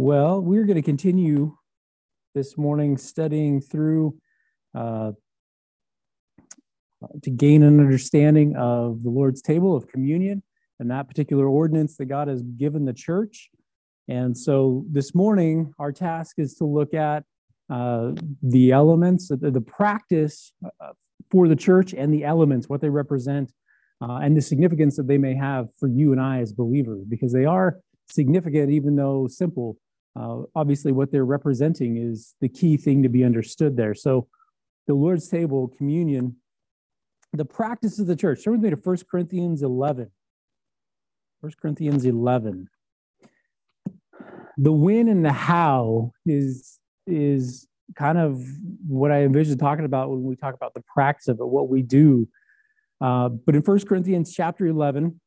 Well, we're going to continue this morning studying through uh, to gain an understanding of the Lord's table of communion and that particular ordinance that God has given the church. And so this morning, our task is to look at uh, the elements, the, the practice uh, for the church and the elements, what they represent, uh, and the significance that they may have for you and I as believers, because they are significant, even though simple. Uh, obviously, what they're representing is the key thing to be understood there. So, the Lord's table, communion, the practice of the church. Turn with me to 1 Corinthians 11. 1 Corinthians 11. The when and the how is, is kind of what I envision talking about when we talk about the practice of it, what we do. Uh, but in 1 Corinthians chapter 11,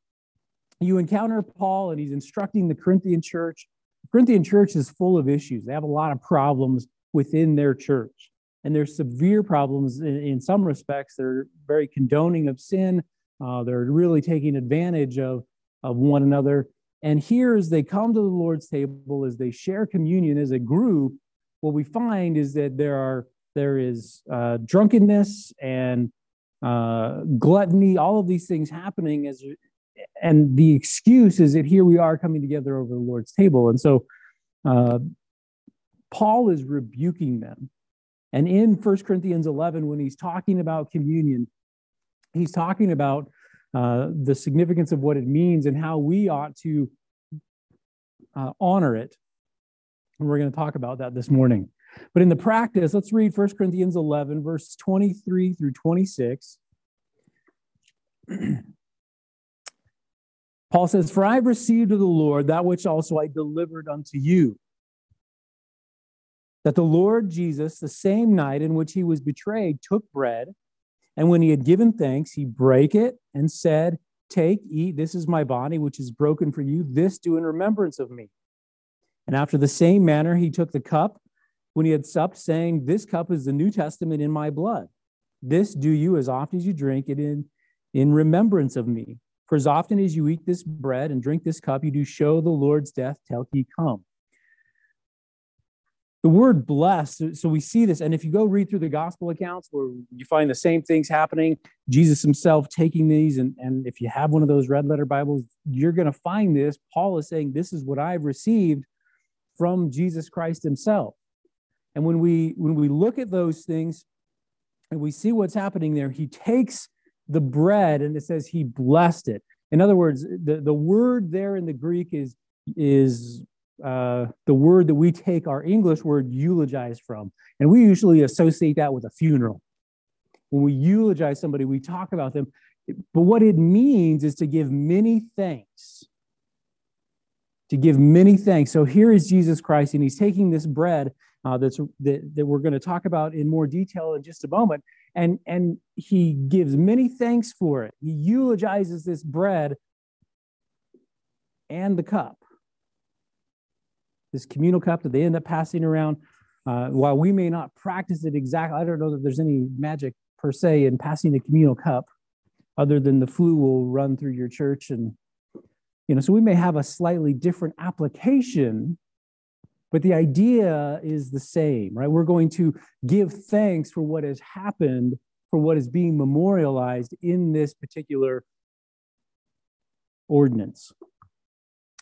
you encounter Paul and he's instructing the Corinthian church. Corinthian church is full of issues. They have a lot of problems within their church. And there's severe problems in, in some respects. They're very condoning of sin. Uh, they're really taking advantage of, of one another. And here, as they come to the Lord's table, as they share communion as a group, what we find is that there are there is uh, drunkenness and uh, gluttony, all of these things happening as and the excuse is that here we are coming together over the Lord's table. And so uh, Paul is rebuking them. And in 1 Corinthians 11, when he's talking about communion, he's talking about uh, the significance of what it means and how we ought to uh, honor it. And we're going to talk about that this morning. But in the practice, let's read 1 Corinthians 11, verse 23 through 26. Paul says, For I have received of the Lord that which also I delivered unto you. That the Lord Jesus, the same night in which he was betrayed, took bread, and when he had given thanks, he brake it and said, Take, eat, this is my body, which is broken for you. This do in remembrance of me. And after the same manner, he took the cup when he had supped, saying, This cup is the New Testament in my blood. This do you as often as you drink it in, in remembrance of me. For as often as you eat this bread and drink this cup, you do show the Lord's death till he come. The word blessed, so we see this. And if you go read through the gospel accounts where you find the same things happening, Jesus himself taking these, and, and if you have one of those red letter Bibles, you're going to find this. Paul is saying, This is what I've received from Jesus Christ himself. And when we when we look at those things and we see what's happening there, he takes the bread and it says he blessed it. In other words, the, the word there in the Greek is, is uh, the word that we take our English word eulogize from. And we usually associate that with a funeral. When we eulogize somebody, we talk about them. But what it means is to give many thanks. To give many thanks. So here is Jesus Christ, and he's taking this bread uh, that's, that, that we're going to talk about in more detail in just a moment. And, and he gives many thanks for it. He eulogizes this bread and the cup, this communal cup that they end up passing around. Uh, while we may not practice it exactly, I don't know that there's any magic per se in passing the communal cup, other than the flu will run through your church and you know so we may have a slightly different application but the idea is the same, right? We're going to give thanks for what has happened, for what is being memorialized in this particular ordinance.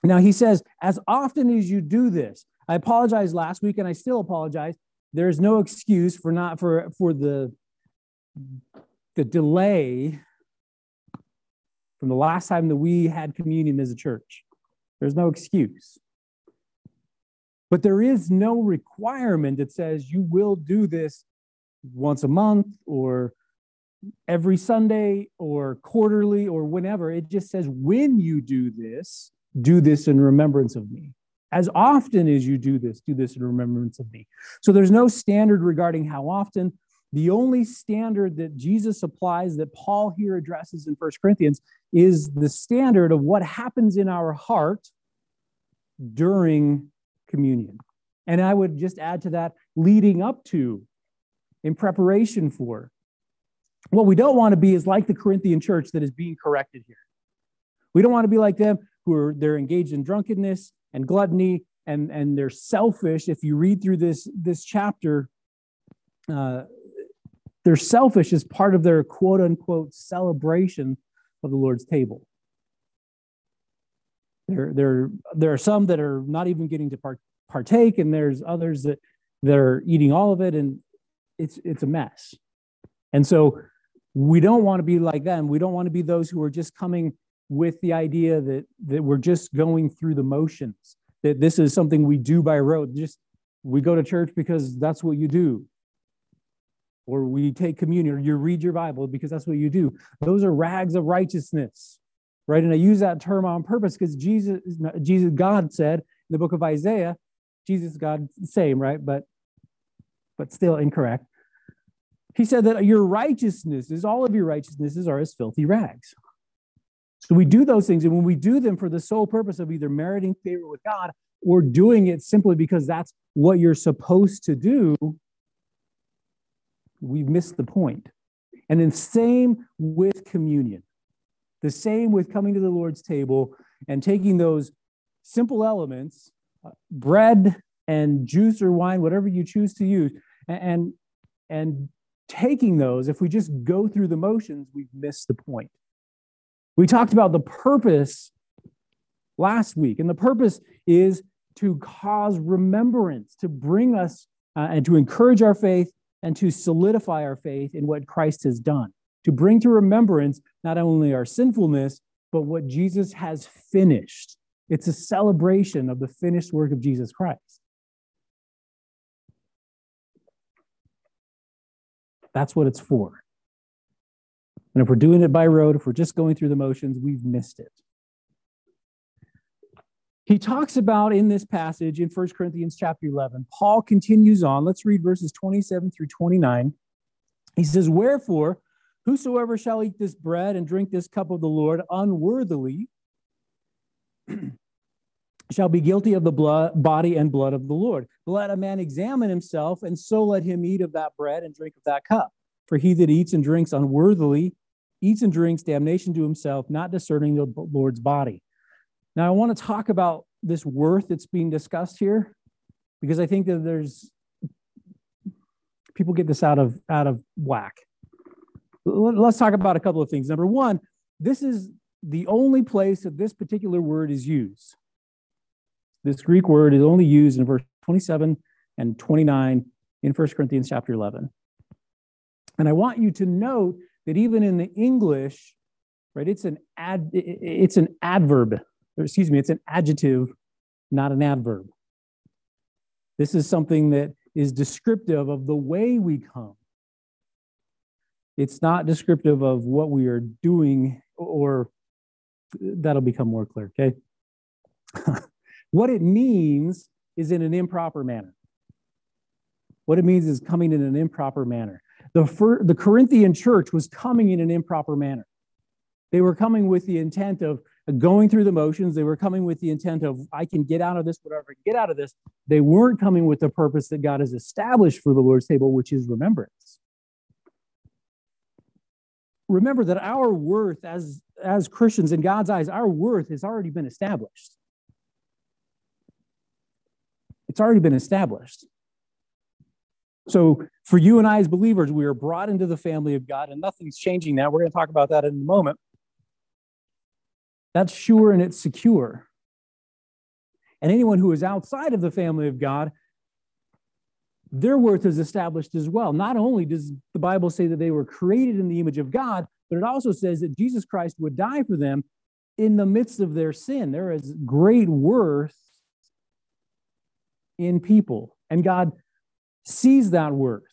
Now, he says, as often as you do this, I apologize last week and I still apologize. There's no excuse for not for for the the delay from the last time that we had communion as a church. There's no excuse. But there is no requirement that says you will do this once a month or every Sunday or quarterly or whenever. It just says, when you do this, do this in remembrance of me. As often as you do this, do this in remembrance of me. So there's no standard regarding how often. The only standard that Jesus applies that Paul here addresses in First Corinthians is the standard of what happens in our heart during communion. And I would just add to that, leading up to, in preparation for. What we don't want to be is like the Corinthian church that is being corrected here. We don't want to be like them who are they're engaged in drunkenness and gluttony and and they're selfish. If you read through this this chapter, uh, they're selfish as part of their quote unquote celebration of the Lord's table. There, there, there are some that are not even getting to part, partake, and there's others that, that are eating all of it, and it's it's a mess. And so we don't want to be like them. We don't want to be those who are just coming with the idea that that we're just going through the motions, that this is something we do by rote. Just we go to church because that's what you do. Or we take communion, or you read your Bible because that's what you do. Those are rags of righteousness, right? And I use that term on purpose because Jesus, Jesus, God said in the book of Isaiah, Jesus, God, same, right? But but still incorrect. He said that your righteousness is all of your righteousnesses are as filthy rags. So we do those things, and when we do them for the sole purpose of either meriting favor with God or doing it simply because that's what you're supposed to do, we've missed the point. And then same with communion. The same with coming to the Lord's table and taking those simple elements, uh, bread and juice or wine, whatever you choose to use, and, and taking those, if we just go through the motions, we've missed the point. We talked about the purpose last week, and the purpose is to cause remembrance, to bring us uh, and to encourage our faith and to solidify our faith in what Christ has done, to bring to remembrance not only our sinfulness, but what Jesus has finished. It's a celebration of the finished work of Jesus Christ. That's what it's for. And if we're doing it by road, if we're just going through the motions, we've missed it. He talks about in this passage in 1 Corinthians chapter 11, Paul continues on. Let's read verses 27 through 29. He says, Wherefore, whosoever shall eat this bread and drink this cup of the Lord unworthily shall be guilty of the blood, body and blood of the Lord. But Let a man examine himself, and so let him eat of that bread and drink of that cup. For he that eats and drinks unworthily eats and drinks damnation to himself, not discerning the Lord's body. Now, I want to talk about this worth that's being discussed here because I think that there's people get this out of out of whack. Let's talk about a couple of things. Number one, this is the only place that this particular word is used. This Greek word is only used in verse 27 and 29 in 1 Corinthians chapter 11. And I want you to note that even in the English, right, it's an ad, it's an adverb, excuse me, it's an adjective, not an adverb. This is something that is descriptive of the way we come. It's not descriptive of what we are doing, or that'll become more clear, okay? what it means is in an improper manner. What it means is coming in an improper manner. The, fir- the Corinthian church was coming in an improper manner. They were coming with the intent of going through the motions. They were coming with the intent of, I can get out of this, whatever get out of this. They weren't coming with the purpose that God has established for the Lord's table, which is remembrance. Remember that our worth as, as Christians in God's eyes, our worth has already been established. It's already been established. So, for you and I as believers, we are brought into the family of God, and nothing's changing that. We're going to talk about that in a moment. That's sure and it's secure. And anyone who is outside of the family of God, their worth is established as well. Not only does the Bible say that they were created in the image of God, but it also says that Jesus Christ would die for them in the midst of their sin. There is great worth in people, and God sees that worth.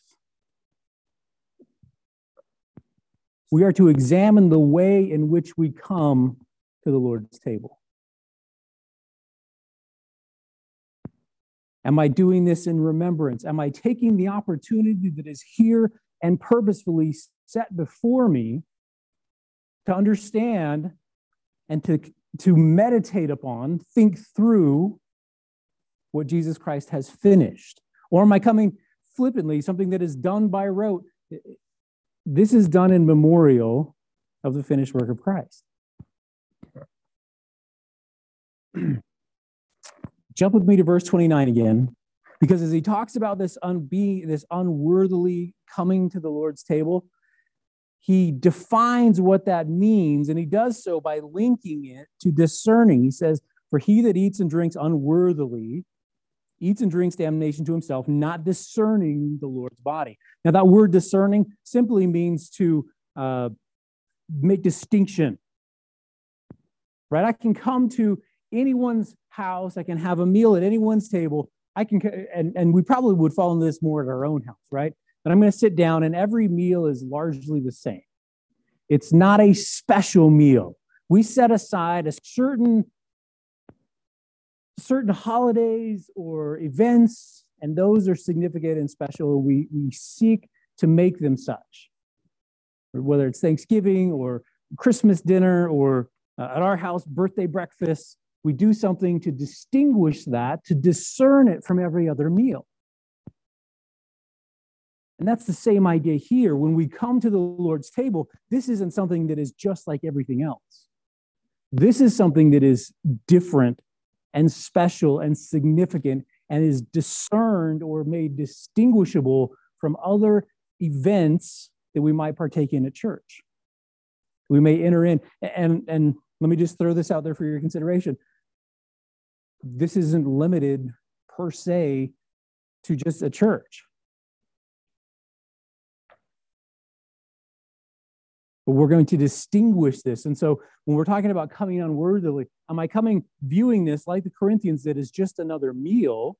We are to examine the way in which we come to the Lord's table. Am I doing this in remembrance? Am I taking the opportunity that is here and purposefully set before me to understand and to, to meditate upon, think through what Jesus Christ has finished? Or am I coming flippantly, something that is done by rote? This is done in memorial of the finished work of Christ. Jump with me to verse 29 again, because as he talks about this, this unworthily coming to the Lord's table, he defines what that means, and he does so by linking it to discerning. He says, For he that eats and drinks unworthily eats and drinks damnation to himself, not discerning the Lord's body. Now, that word discerning simply means to uh, make distinction, right? I can come to anyone's house, I can have a meal at anyone's table. I can, and, and we probably would fall into this more at our own house, right? But I'm going to sit down, and every meal is largely the same. It's not a special meal. We set aside a certain certain holidays or events, and those are significant and special. We, we seek to make them such. Whether it's Thanksgiving or Christmas dinner or uh, at our house, birthday breakfast, we do something to distinguish that, to discern it from every other meal. And that's the same idea here. When we come to the Lord's table, this isn't something that is just like everything else. This is something that is different and special and significant and is discerned or made distinguishable from other events that we might partake in at church. We may enter in, and, and let me just throw this out there for your consideration. This isn't limited per se to just a church. but we're going to distinguish this. And so when we're talking about coming unworthily, am I coming viewing this like the Corinthians that is just another meal,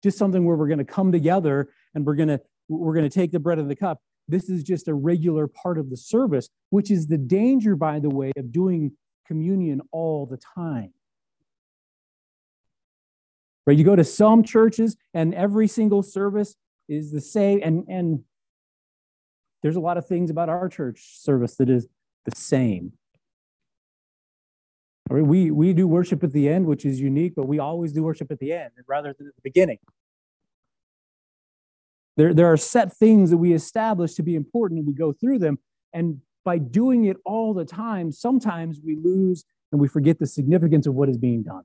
just something where we're going to come together and we're going to we're going to take the bread and the cup. This is just a regular part of the service, which is the danger, by the way, of doing communion all the time. Right? You go to some churches and every single service is the same, and, and there's a lot of things about our church service that is the same. We, we do worship at the end, which is unique, but we always do worship at the end rather than at the beginning. There, there are set things that we establish to be important and we go through them. And by doing it all the time, sometimes we lose and we forget the significance of what is being done.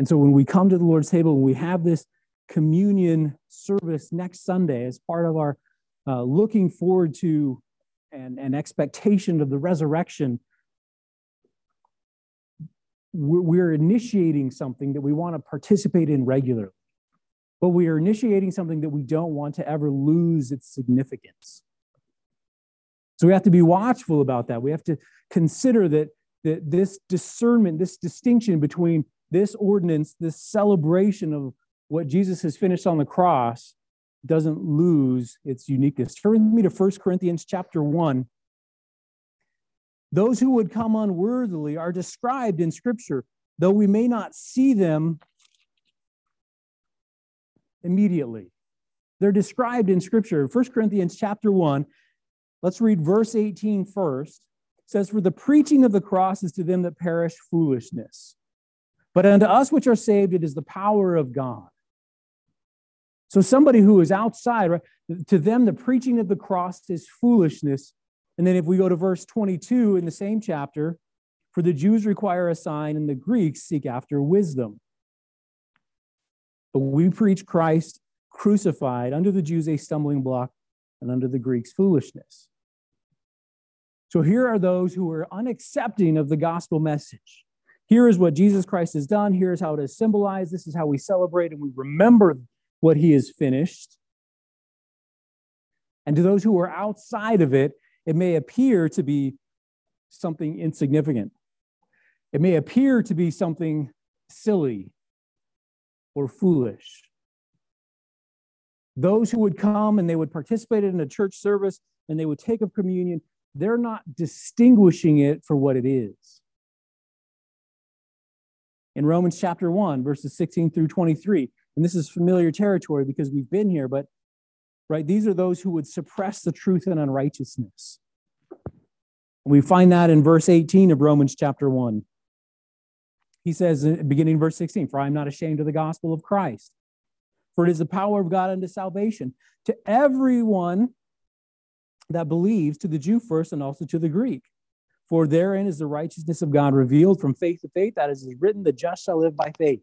And so when we come to the Lord's table and we have this communion service next Sunday as part of our uh, looking forward to and, and expectation of the resurrection. We're, we're initiating something that we want to participate in regularly, but we are initiating something that we don't want to ever lose its significance. So we have to be watchful about that. We have to consider that, that this discernment, this distinction between this ordinance, this celebration of what Jesus has finished on the cross doesn't lose its uniqueness. Turn with me to 1 Corinthians chapter 1. Those who would come unworthily are described in Scripture, though we may not see them immediately. They're described in Scripture. 1 Corinthians chapter 1, let's read verse 18 first. It says, For the preaching of the cross is to them that perish foolishness, but unto us which are saved, it is the power of God. So somebody who is outside, right, to them, the preaching of the cross is foolishness. And then if we go to verse 22 in the same chapter, for the Jews require a sign and the Greeks seek after wisdom. But we preach Christ crucified, under the Jews a stumbling block, and under the Greeks foolishness. So here are those who are unaccepting of the gospel message. Here is what Jesus Christ has done. Here is how it is symbolized. This is how we celebrate and we remember what he has finished. And to those who are outside of it, it may appear to be something insignificant. It may appear to be something silly or foolish. Those who would come and they would participate in a church service and they would take up communion, they're not distinguishing it for what it is. In Romans chapter 1, verses 16 through 23, and this is familiar territory because we've been here, but right, these are those who would suppress the truth and unrighteousness. We find that in verse 18 of Romans chapter 1. He says, uh, beginning verse 16, For I am not ashamed of the gospel of Christ, for it is the power of God unto salvation to everyone that believes, to the Jew first and also to the Greek. For therein is the righteousness of God revealed from faith to faith, that is written, the just shall live by faith.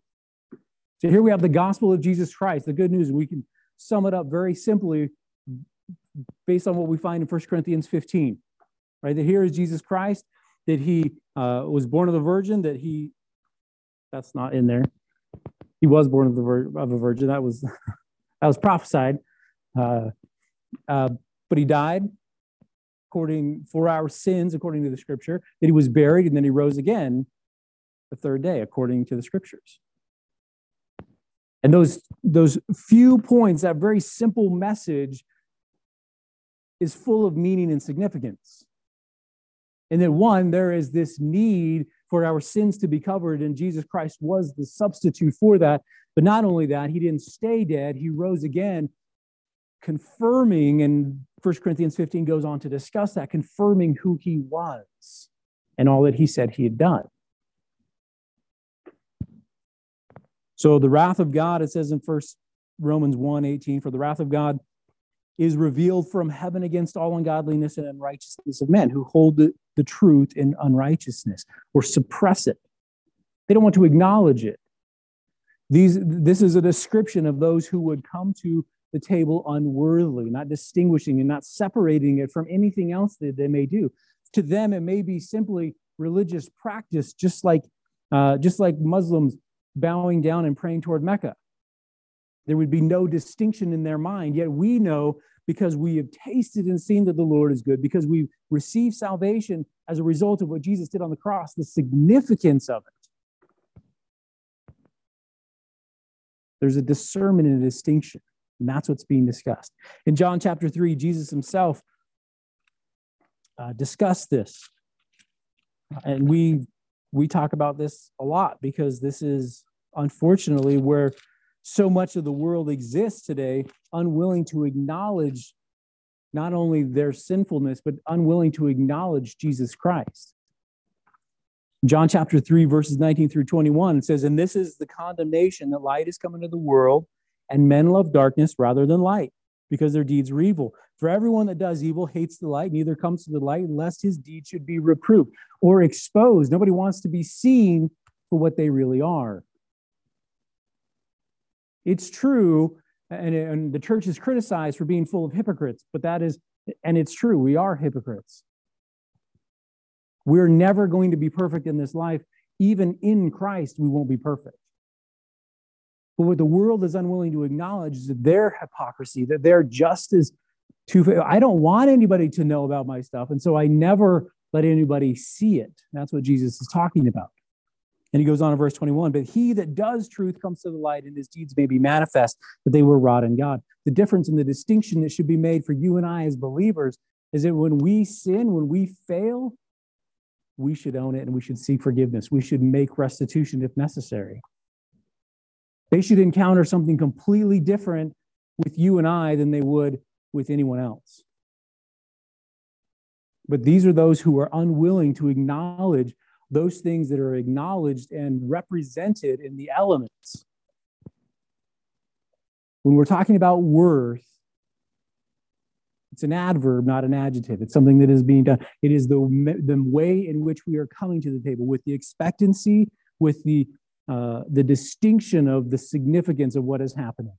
So here we have the gospel of Jesus Christ, the good news. We can sum it up very simply based on what we find in 1 Corinthians 15, right? That here is Jesus Christ, that he uh, was born of the virgin, that he, that's not in there. He was born of, the vir- of a virgin. That was, that was prophesied. Uh, uh, but he died according for our sins, according to the scripture, that he was buried and then he rose again the third day, according to the scriptures. And those, those few points, that very simple message is full of meaning and significance. And then, one, there is this need for our sins to be covered, and Jesus Christ was the substitute for that. But not only that, he didn't stay dead, he rose again, confirming, and 1 Corinthians 15 goes on to discuss that, confirming who he was and all that he said he had done. So the wrath of God, it says in First Romans 1 18, for the wrath of God is revealed from heaven against all ungodliness and unrighteousness of men who hold the, the truth in unrighteousness or suppress it. They don't want to acknowledge it. These, this is a description of those who would come to the table unworthily, not distinguishing and not separating it from anything else that they may do. To them, it may be simply religious practice, just like, uh, just like Muslims bowing down and praying toward Mecca. There would be no distinction in their mind. Yet we know because we have tasted and seen that the Lord is good, because we've received salvation as a result of what Jesus did on the cross, the significance of it. There's a discernment and a distinction, and that's what's being discussed. In John chapter 3, Jesus himself uh, discussed this. And we we talk about this a lot because this is unfortunately where so much of the world exists today, unwilling to acknowledge not only their sinfulness, but unwilling to acknowledge Jesus Christ. John chapter 3, verses 19 through 21 says, And this is the condemnation that light is coming to the world, and men love darkness rather than light, because their deeds were evil. For everyone that does evil hates the light, neither comes to the light, lest his deed should be reproved or exposed. Nobody wants to be seen for what they really are. It's true, and, and the church is criticized for being full of hypocrites, but that is, and it's true, we are hypocrites. We're never going to be perfect in this life. Even in Christ, we won't be perfect. But what the world is unwilling to acknowledge is their hypocrisy, that they're just as two. I don't want anybody to know about my stuff. And so I never let anybody see it. That's what Jesus is talking about. And he goes on in verse 21 But he that does truth comes to the light, and his deeds may be manifest that they were wrought in God. The difference and the distinction that should be made for you and I as believers is that when we sin, when we fail, we should own it and we should seek forgiveness. We should make restitution if necessary. They should encounter something completely different with you and I than they would with anyone else. But these are those who are unwilling to acknowledge those things that are acknowledged and represented in the elements. When we're talking about worth, it's an adverb, not an adjective. It's something that is being done. It is the, the way in which we are coming to the table with the expectancy, with the, uh, the distinction of the significance of what is happening.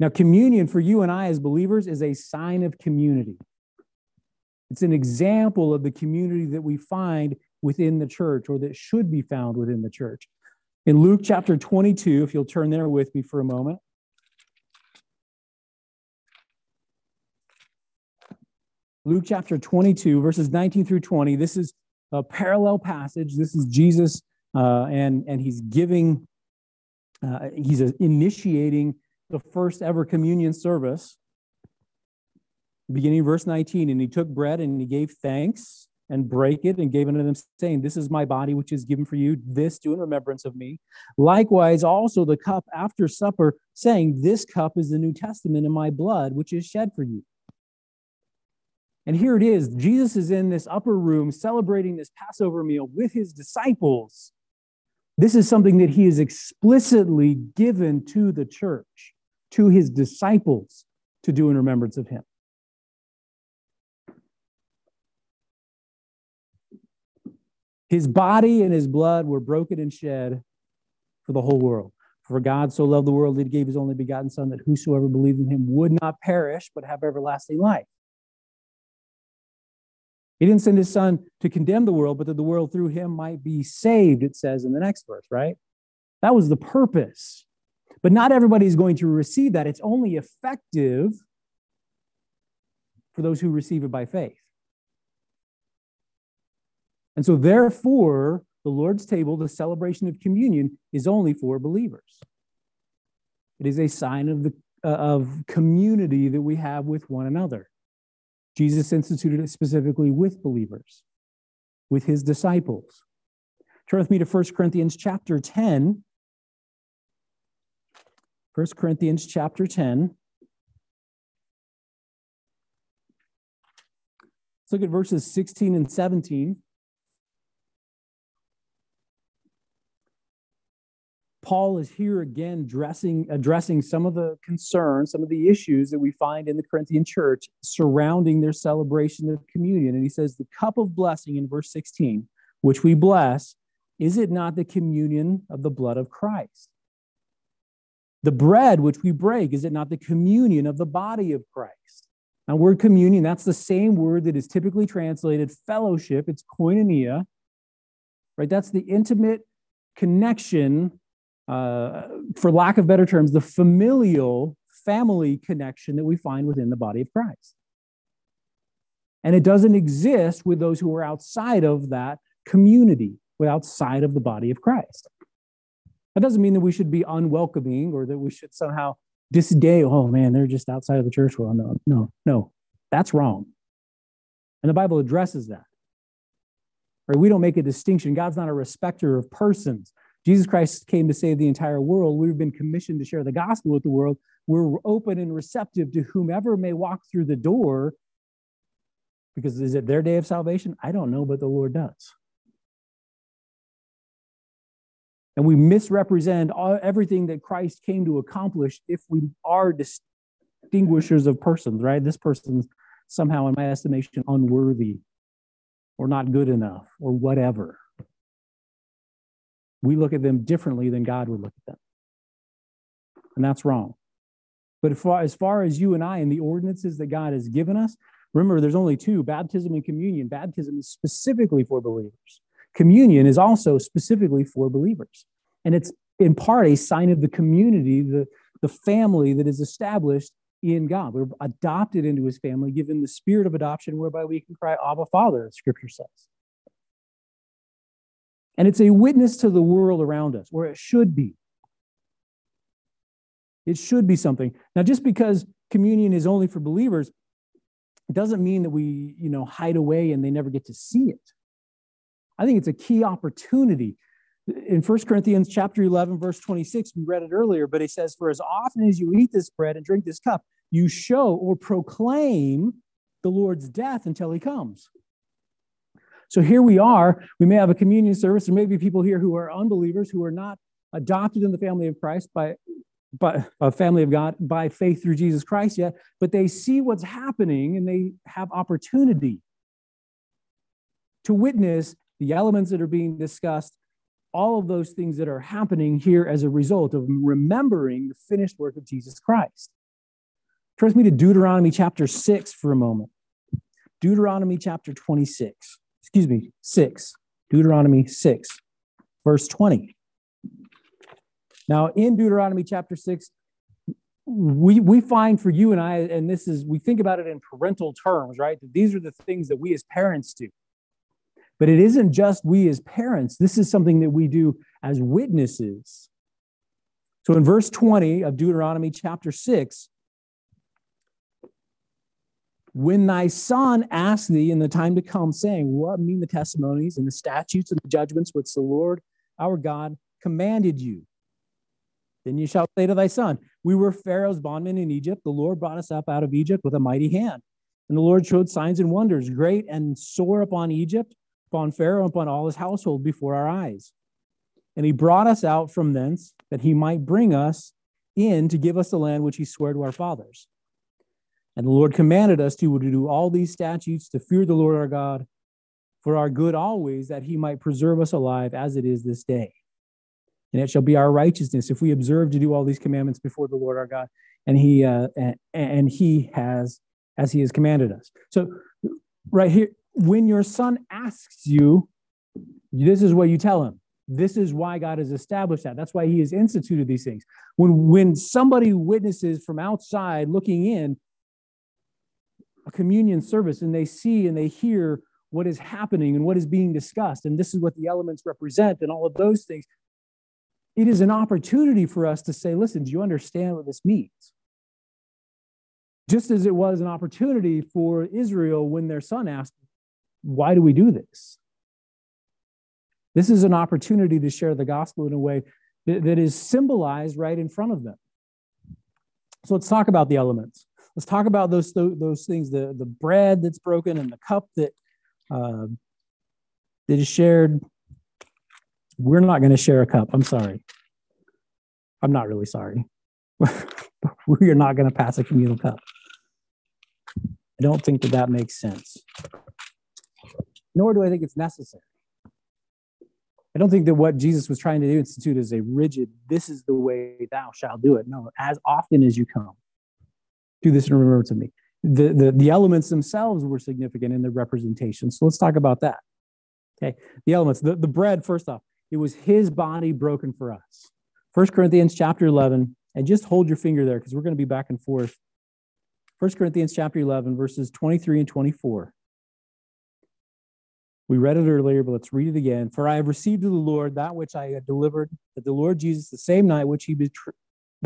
Now, communion for you and I as believers is a sign of community. It's an example of the community that we find within the church or that should be found within the church. In Luke chapter 22, if you'll turn there with me for a moment. Luke chapter 22, verses 19 through 20. This is a parallel passage. This is Jesus, uh, and, and he's giving, uh, he's initiating the first ever communion service beginning verse 19 and he took bread and he gave thanks and break it and gave unto them saying this is my body which is given for you. This do in remembrance of me. Likewise also the cup after supper saying this cup is the new testament in my blood which is shed for you. And here it is. Jesus is in this upper room celebrating this passover meal with his disciples this is something that he has explicitly given to the church to his disciples to do in remembrance of him His body and his blood were broken and shed for the whole world. For God so loved the world that he gave his only begotten Son, that whosoever believed in him would not perish, but have everlasting life. He didn't send his Son to condemn the world, but that the world through him might be saved, it says in the next verse, right? That was the purpose. But not everybody is going to receive that. It's only effective for those who receive it by faith. And so, therefore, the Lord's table, the celebration of communion, is only for believers. It is a sign of the uh, of community that we have with one another. Jesus instituted it specifically with believers, with his disciples. Turn with me to 1 Corinthians chapter 10. 1 Corinthians chapter 10. Let's look at verses 16 and 17. Paul is here again addressing, some of the concerns, some of the issues that we find in the Corinthian church surrounding their celebration of communion. And he says, The cup of blessing in verse 16, which we bless, is it not the communion of the blood of Christ? The bread which we break, is it not the communion of the body of Christ? Now, word communion, that's the same word that is typically translated fellowship. It's koinonia, right? That's the intimate connection uh, for lack of better terms, the familial family connection that we find within the body of Christ. And it doesn't exist with those who are outside of that community, with outside of the body of Christ. That doesn't mean that we should be unwelcoming or that we should somehow disdain, oh man, they're just outside of the church. Well, no, no, no, that's wrong. And the Bible addresses that. Right? We don't make a distinction. God's not a respecter of persons. Jesus Christ came to save the entire world. We've been commissioned to share the gospel with the world. We're open and receptive to whomever may walk through the door. Because is it their day of salvation? I don't know, but the Lord does. And we misrepresent all, everything that Christ came to accomplish if we are distinguishers of persons, right? This person's somehow, in my estimation, unworthy or not good enough or whatever we look at them differently than God would look at them. And that's wrong. But as far, as far as you and I and the ordinances that God has given us, remember there's only two baptism and communion. Baptism is specifically for believers, communion is also specifically for believers. And it's in part a sign of the community, the, the family that is established in God. We're adopted into his family, given the spirit of adoption whereby we can cry, Abba, Father, scripture says. And it's a witness to the world around us, where it should be. It should be something. Now, just because communion is only for believers doesn't mean that we, you know, hide away and they never get to see it. I think it's a key opportunity. In 1 Corinthians chapter 11, verse 26, we read it earlier, but it says, For as often as you eat this bread and drink this cup, you show or proclaim the Lord's death until he comes. So here we are. We may have a communion service. There may be people here who are unbelievers, who are not adopted in the family of Christ by, by a family of God by faith through Jesus Christ yet, but they see what's happening and they have opportunity to witness the elements that are being discussed, all of those things that are happening here as a result of remembering the finished work of Jesus Christ. Turn me to Deuteronomy chapter 6 for a moment. Deuteronomy chapter 26 excuse me, 6, Deuteronomy 6, verse 20. Now, in Deuteronomy chapter 6, we, we find for you and I, and this is, we think about it in parental terms, right? These are the things that we as parents do. But it isn't just we as parents, this is something that we do as witnesses. So in verse 20 of Deuteronomy chapter 6, when thy son asks thee in the time to come, saying, What mean the testimonies and the statutes and the judgments which the Lord our God commanded you? Then you shall say to thy son, We were Pharaoh's bondmen in Egypt. The Lord brought us up out of Egypt with a mighty hand. And the Lord showed signs and wonders, great and sore upon Egypt, upon Pharaoh, upon all his household before our eyes. And he brought us out from thence that he might bring us in to give us the land which he swore to our fathers. And the Lord commanded us to, to do all these statutes, to fear the Lord our God, for our good always, that he might preserve us alive as it is this day. And it shall be our righteousness if we observe to do all these commandments before the Lord our God, and he uh, and, and he has as he has commanded us. So, right here, when your son asks you, this is what you tell him. This is why God has established that. That's why He has instituted these things. When when somebody witnesses from outside looking in a communion service and they see and they hear what is happening and what is being discussed, and this is what the elements represent, and all of those things, it is an opportunity for us to say, listen, do you understand what this means? Just as it was an opportunity for Israel when their son asked, Why do we do this? This is an opportunity to share the gospel in a way that, is symbolized right in front of them. So let's talk about the elements. Let's talk about those, those things the, the bread that's broken and the cup that, uh, that is shared. We're not going to share a cup. I'm sorry. I'm not really sorry. we are not going to pass a communal cup. I don't think that that makes sense. Nor do I think it's necessary. I don't think that what Jesus was trying to do institute is a rigid, this is the way thou shalt do it. No, as often as you come, do this in remembrance of me. The, the, the elements themselves were significant in the representation. So let's talk about that. Okay. The elements, the, the bread, first off, it was his body broken for us. First Corinthians chapter 11, and just hold your finger there because we're going to be back and forth. First Corinthians chapter 11, verses 23 and 24. We read it earlier, but let's read it again. For I have received of the Lord that which I had delivered, that the Lord Jesus, the same night which he,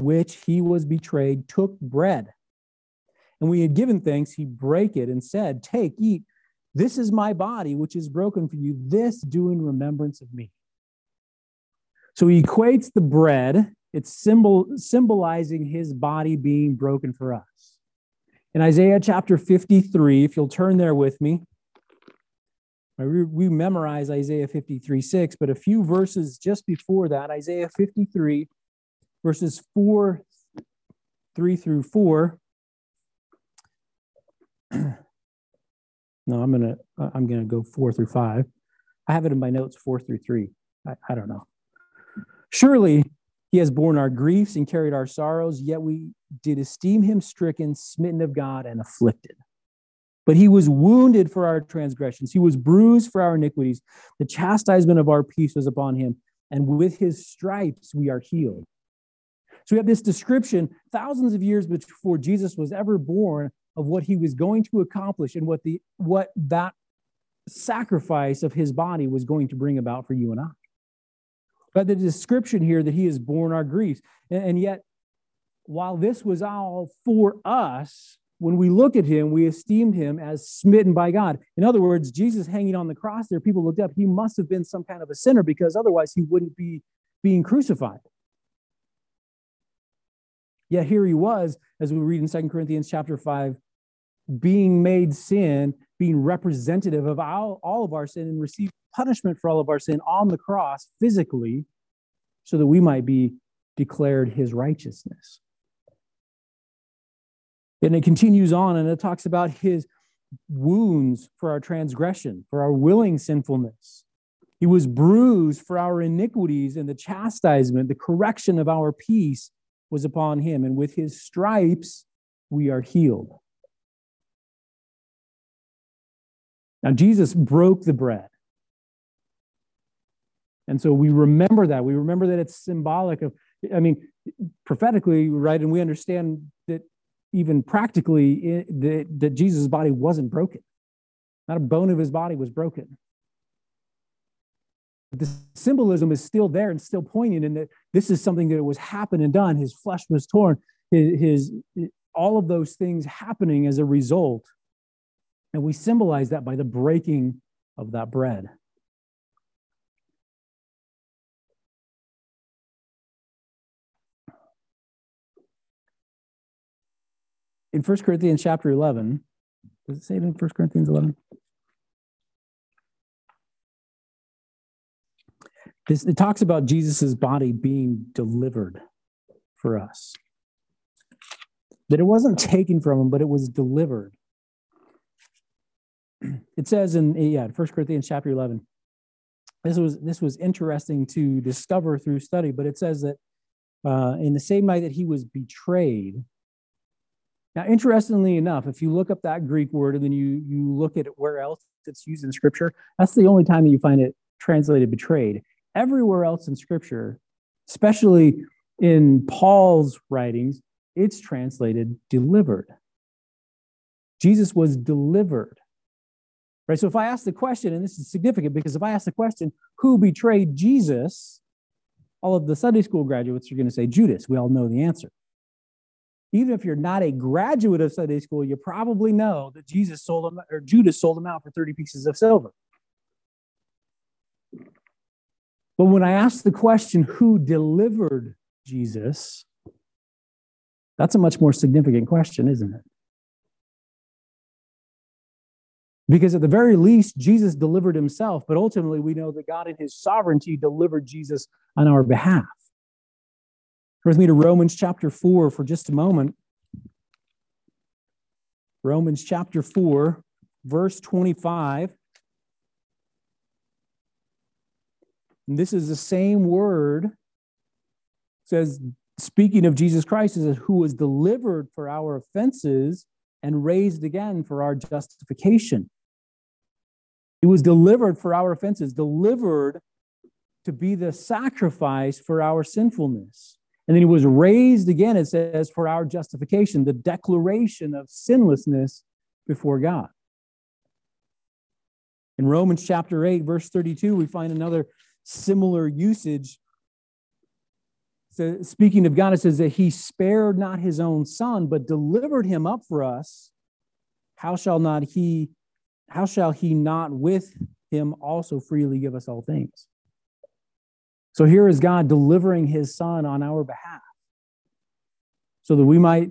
which he was betrayed, took bread. And we had given thanks, he brake it and said, Take, eat. This is my body, which is broken for you. This do in remembrance of me. So he equates the bread, it's symbol, symbolizing his body being broken for us. In Isaiah chapter 53, if you'll turn there with me, we, we memorize Isaiah 53 6, but a few verses just before that, Isaiah 53, verses 4, 3 through 4. no, I'm gonna I'm gonna go four through five. I have it in my notes, four through three. I, I don't know. Surely he has borne our griefs and carried our sorrows, yet we did esteem him stricken, smitten of God, and afflicted. But he was wounded for our transgressions, he was bruised for our iniquities. The chastisement of our peace was upon him, and with his stripes we are healed. So we have this description thousands of years before Jesus was ever born of what he was going to accomplish and what the what that sacrifice of his body was going to bring about for you and I. But the description here that he has borne our griefs. And, yet, while this was all for us, when we look at him, we esteemed him as smitten by God. In other words, Jesus hanging on the cross there, people looked up, he must have been some kind of a sinner because otherwise he wouldn't be being crucified. Yet here he was, as we read in Second Corinthians chapter 5, being made sin, being representative of all, all of our sin and receive punishment for all of our sin on the cross physically so that we might be declared his righteousness. And it continues on and it talks about his wounds for our transgression, for our willing sinfulness. He was bruised for our iniquities, and the chastisement, the correction of our peace was upon him. And with his stripes, we are healed. Now, Jesus broke the bread. And so we remember that. We remember that it's symbolic of, I mean, prophetically, right? And we understand that even practically that, that Jesus' body wasn't broken. Not a bone of his body was broken. But the symbolism is still there and still poignant in that this is something that was happened and done. His flesh was torn, his, his all of those things happening as a result. And we symbolize that by the breaking of that bread. in 1 Corinthians chapter 11, does it say it in 1 Corinthians 11? This, it talks about Jesus' body being delivered for us. That it wasn't taken from him, but it was delivered. it says in yeah, 1 Corinthians chapter 11. This was this was interesting to discover through study, but it says that uh, in the same night that he was betrayed. Now, interestingly enough, if you look up that Greek word and then you you look at where else it's used in Scripture, that's the only time that you find it translated betrayed. Everywhere else in Scripture, especially in Paul's writings, it's translated delivered. Jesus was delivered. Right? So if I ask the question, and this is significant because if I ask the question, who betrayed Jesus? All of the Sunday school graduates are going to say Judas. We all know the answer. Even if you're not a graduate of Sunday school, you probably know that Jesus sold them or Judas sold them out for 30 pieces of silver. But when I ask the question, who delivered Jesus? That's a much more significant question, isn't it? Because at the very least, Jesus delivered himself, but ultimately we know that God in his sovereignty delivered Jesus on our behalf. Turn with me to Romans chapter 4 for just a moment. Romans chapter 4, verse 25. And this is the same word. Says, speaking of Jesus Christ, says, who was delivered for our offenses and raised again for our justification. He was delivered for our offenses, delivered to be the sacrifice for our sinfulness. And then he was raised again, it says, for our justification, the declaration of sinlessness before God. In Romans chapter 8, verse 32, we find another similar usage. So speaking of God, it says that he spared not his own son, but delivered him up for us. How shall not he, how shall he not with him also freely give us all things? So here is God delivering his son on our behalf so that we might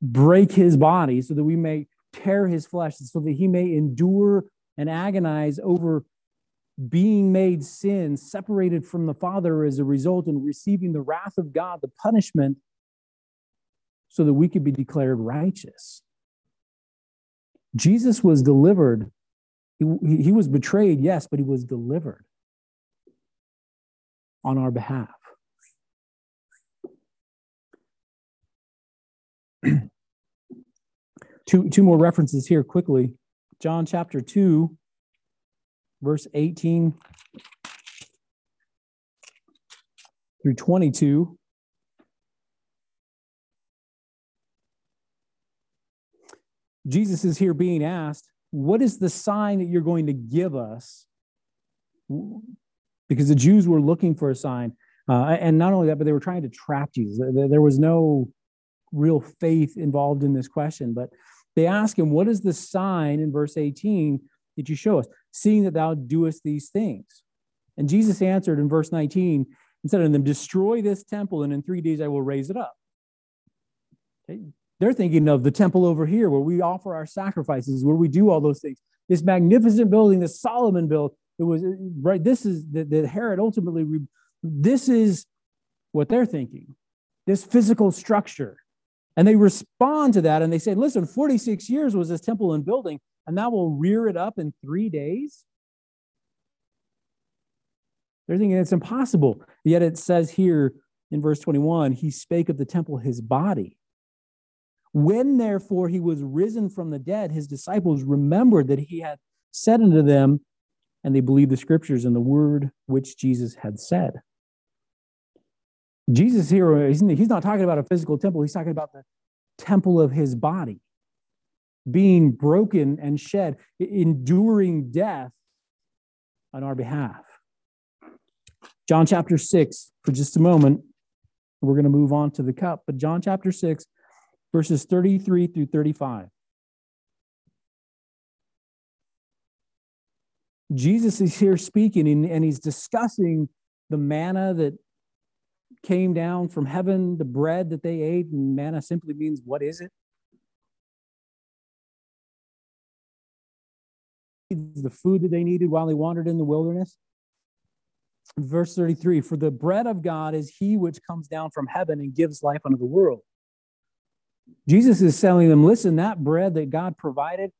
break his body, so that we may tear his flesh, so that he may endure and agonize over being made sin, separated from the Father as a result, and receiving the wrath of God, the punishment, so that we could be declared righteous. Jesus was delivered. He, he was betrayed, yes, but he was delivered on our behalf. two, two more references here quickly. John chapter 2, verse 18 through 22. Jesus is here being asked, What is the sign that you're going to give us because the Jews were looking for a sign. Uh, and not only that, but they were trying to trap Jesus. There was no real faith involved in this question. But they ask him, What is the sign in verse 18 that you show us, seeing that thou doest these things? And Jesus answered in verse 19 and said unto them, Destroy this temple, and in three days I will raise it up. Okay? They're thinking of the temple over here where we offer our sacrifices, where we do all those things. This magnificent building that Solomon built, it was right. This is that Herod ultimately. This is what they're thinking. This physical structure, and they respond to that, and they say, "Listen, 46 years was this temple in building, and now we'll rear it up in three days." They're thinking it's impossible. Yet it says here in verse 21, he spake of the temple, his body. When therefore he was risen from the dead, his disciples remembered that he had said unto them, and they believed the scriptures and the word which Jesus had said. Jesus here, he's not talking about a physical temple, he's talking about the temple of his body being broken and shed, enduring death on our behalf. John chapter 6, for just a moment, we're going to move on to the cup, but John chapter 6, verses 33 through 35. Jesus is here speaking and, and he's discussing the manna that came down from heaven, the bread that they ate, and manna simply means what is it? The food that they needed while they wandered in the wilderness. Verse 33 For the bread of God is he which comes down from heaven and gives life unto the world. Jesus is telling them, listen, that bread that God provided,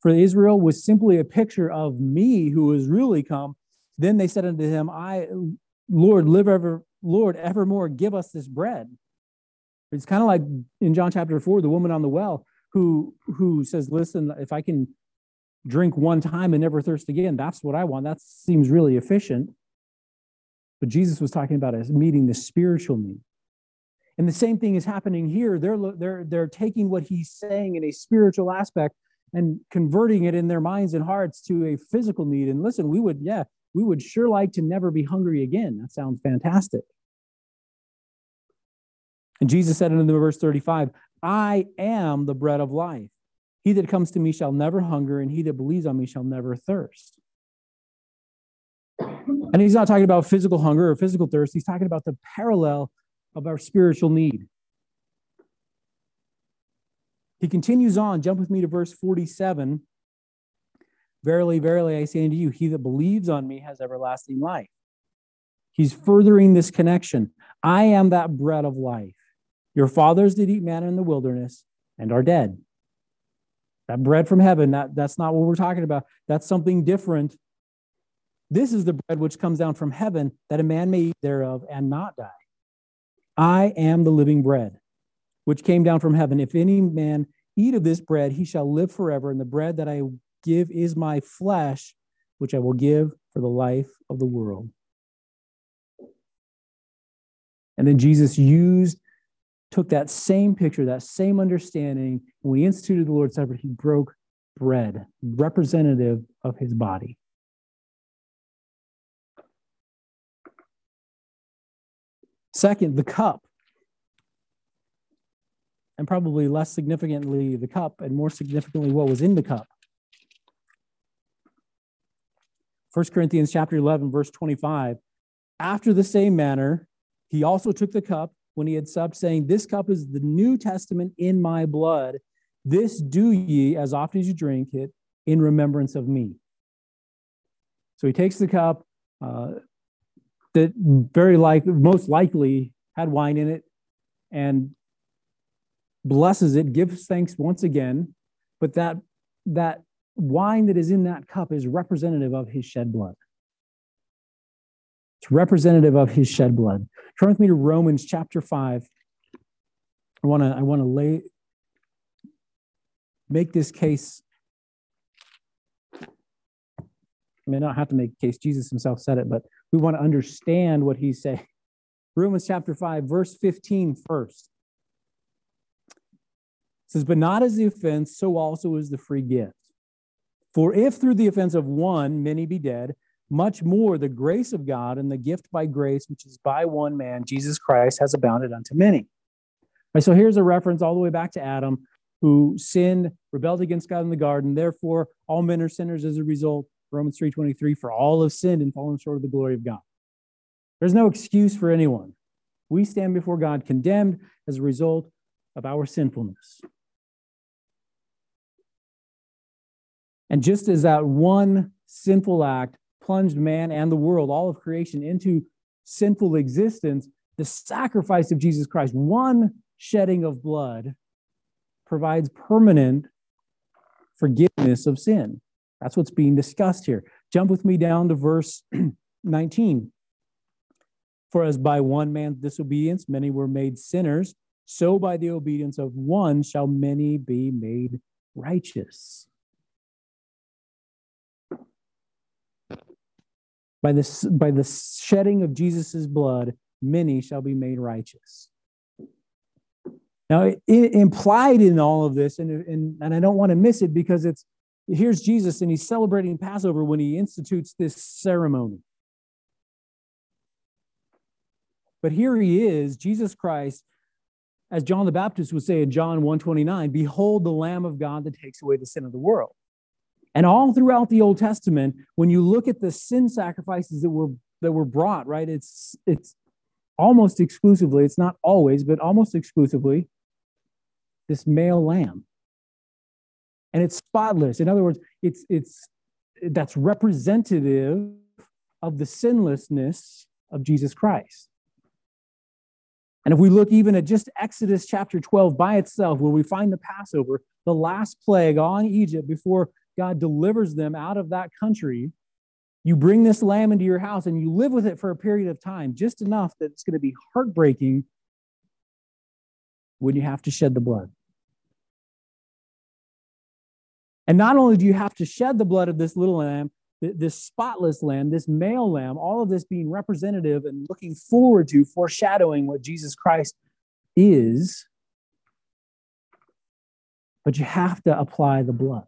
for Israel was simply a picture of me who is really come. Then they said unto him, I, Lord, live ever, Lord, evermore, give us this bread. It's kind of like in John chapter four, the woman on the well who who says, Listen, if I can drink one time and never thirst again, that's what I want. That seems really efficient. But Jesus was talking about as meeting the spiritual need. And the same thing is happening here. They're, they're, they're taking what he's saying in a spiritual aspect and converting it in their minds and hearts to a physical need. And listen, we would, yeah, we would sure like to never be hungry again. That sounds fantastic. And Jesus said in verse 35, I am the bread of life. He that comes to me shall never hunger, and he that believes on me shall never thirst. And he's not talking about physical hunger or physical thirst. He's talking about the parallel of our spiritual need. He continues on, jump with me to verse 47. Verily, verily, I say unto you, he that believes on me has everlasting life. He's furthering this connection. I am that bread of life. Your fathers did eat manna in the wilderness and are dead. That bread from heaven, that, that's not what we're talking about. That's something different. This is the bread which comes down from heaven, that a man may eat thereof and not die. I am the living bread which came down from heaven. If any man eat of this bread, he shall live forever. And the bread that I give is my flesh, which I will give for the life of the world. And then Jesus used, took that same picture, that same understanding. When he instituted the Lord's Supper, he broke bread, representative of his body. Second, the cup and probably less significantly the cup, and more significantly what was in the cup. 1 Corinthians chapter 11, verse 25. After the same manner, he also took the cup when he had supped, saying, This cup is the New Testament in my blood. This do ye as often as you drink it in remembrance of me. So he takes the cup uh, that very like most likely had wine in it, and blesses it, gives thanks once again, but that that wine that is in that cup is representative of his shed blood. It's representative of his shed blood. Turn with me to Romans chapter 5. I want to I want to lay make this case. I may not have to make a case. Jesus himself said it, but we want to understand what he's saying. Romans chapter 5, verse 15 first says, But not as the offense, so also is the free gift. For if through the offense of one many be dead, much more the grace of God and the gift by grace, which is by one man, Jesus Christ, has abounded unto many. So here's a reference all the way back to Adam, who sinned, rebelled against God in the garden. Therefore, all men are sinners as a result. Romans 3:23, for all have sinned and fallen short of the glory of God. There's no excuse for anyone. We stand before God condemned as a result of our sinfulness. And just as that one sinful act plunged man and the world, all of creation, into sinful existence, the sacrifice of Jesus Christ, one shedding of blood, provides permanent forgiveness of sin. That's what's being discussed here. Jump with me down to verse 19. For as by one man's disobedience many were made sinners, so by the obedience of one shall many be made righteous. By, this, by the shedding of Jesus' blood, many shall be made righteous. Now, it, it implied in all of this, and, and, and I don't want to miss it because it's here's Jesus and he's celebrating Passover when he institutes this ceremony. But here he is, Jesus Christ, as John the Baptist would say in John 129, behold the Lamb of God that takes away the sin of the world. And all throughout the Old Testament, when you look at the sin sacrifices that were that were brought, right? It's it's almost exclusively, it's not always, but almost exclusively this male lamb. And it's spotless. In other words, it's it's that's representative of the sinlessness of Jesus Christ. And if we look even at just Exodus chapter 12 by itself, where we find the Passover, the last plague on Egypt before God delivers them out of that country. You bring this lamb into your house and you live with it for a period of time, just enough that it's going to be heartbreaking when you have to shed the blood. And not only do you have to shed the blood of this little lamb, this spotless lamb, this male lamb, all of this being representative and looking forward to, foreshadowing what Jesus Christ is, but you have to apply the blood.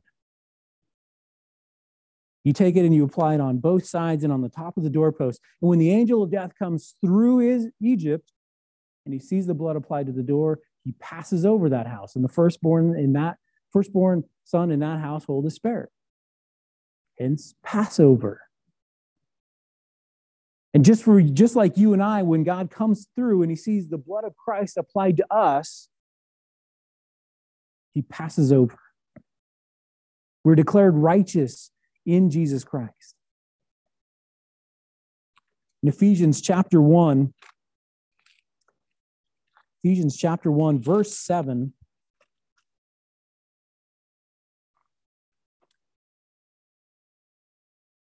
You take it and you apply it on both sides and on the top of the doorpost. And when the angel of death comes through his Egypt and he sees the blood applied to the door, he passes over that house. And the firstborn in that firstborn son in that household is spared. Hence Passover. And just for just like you and I, when God comes through and he sees the blood of Christ applied to us, he passes over. We're declared righteous in Jesus Christ. In Ephesians chapter 1, Ephesians chapter 1, verse 7.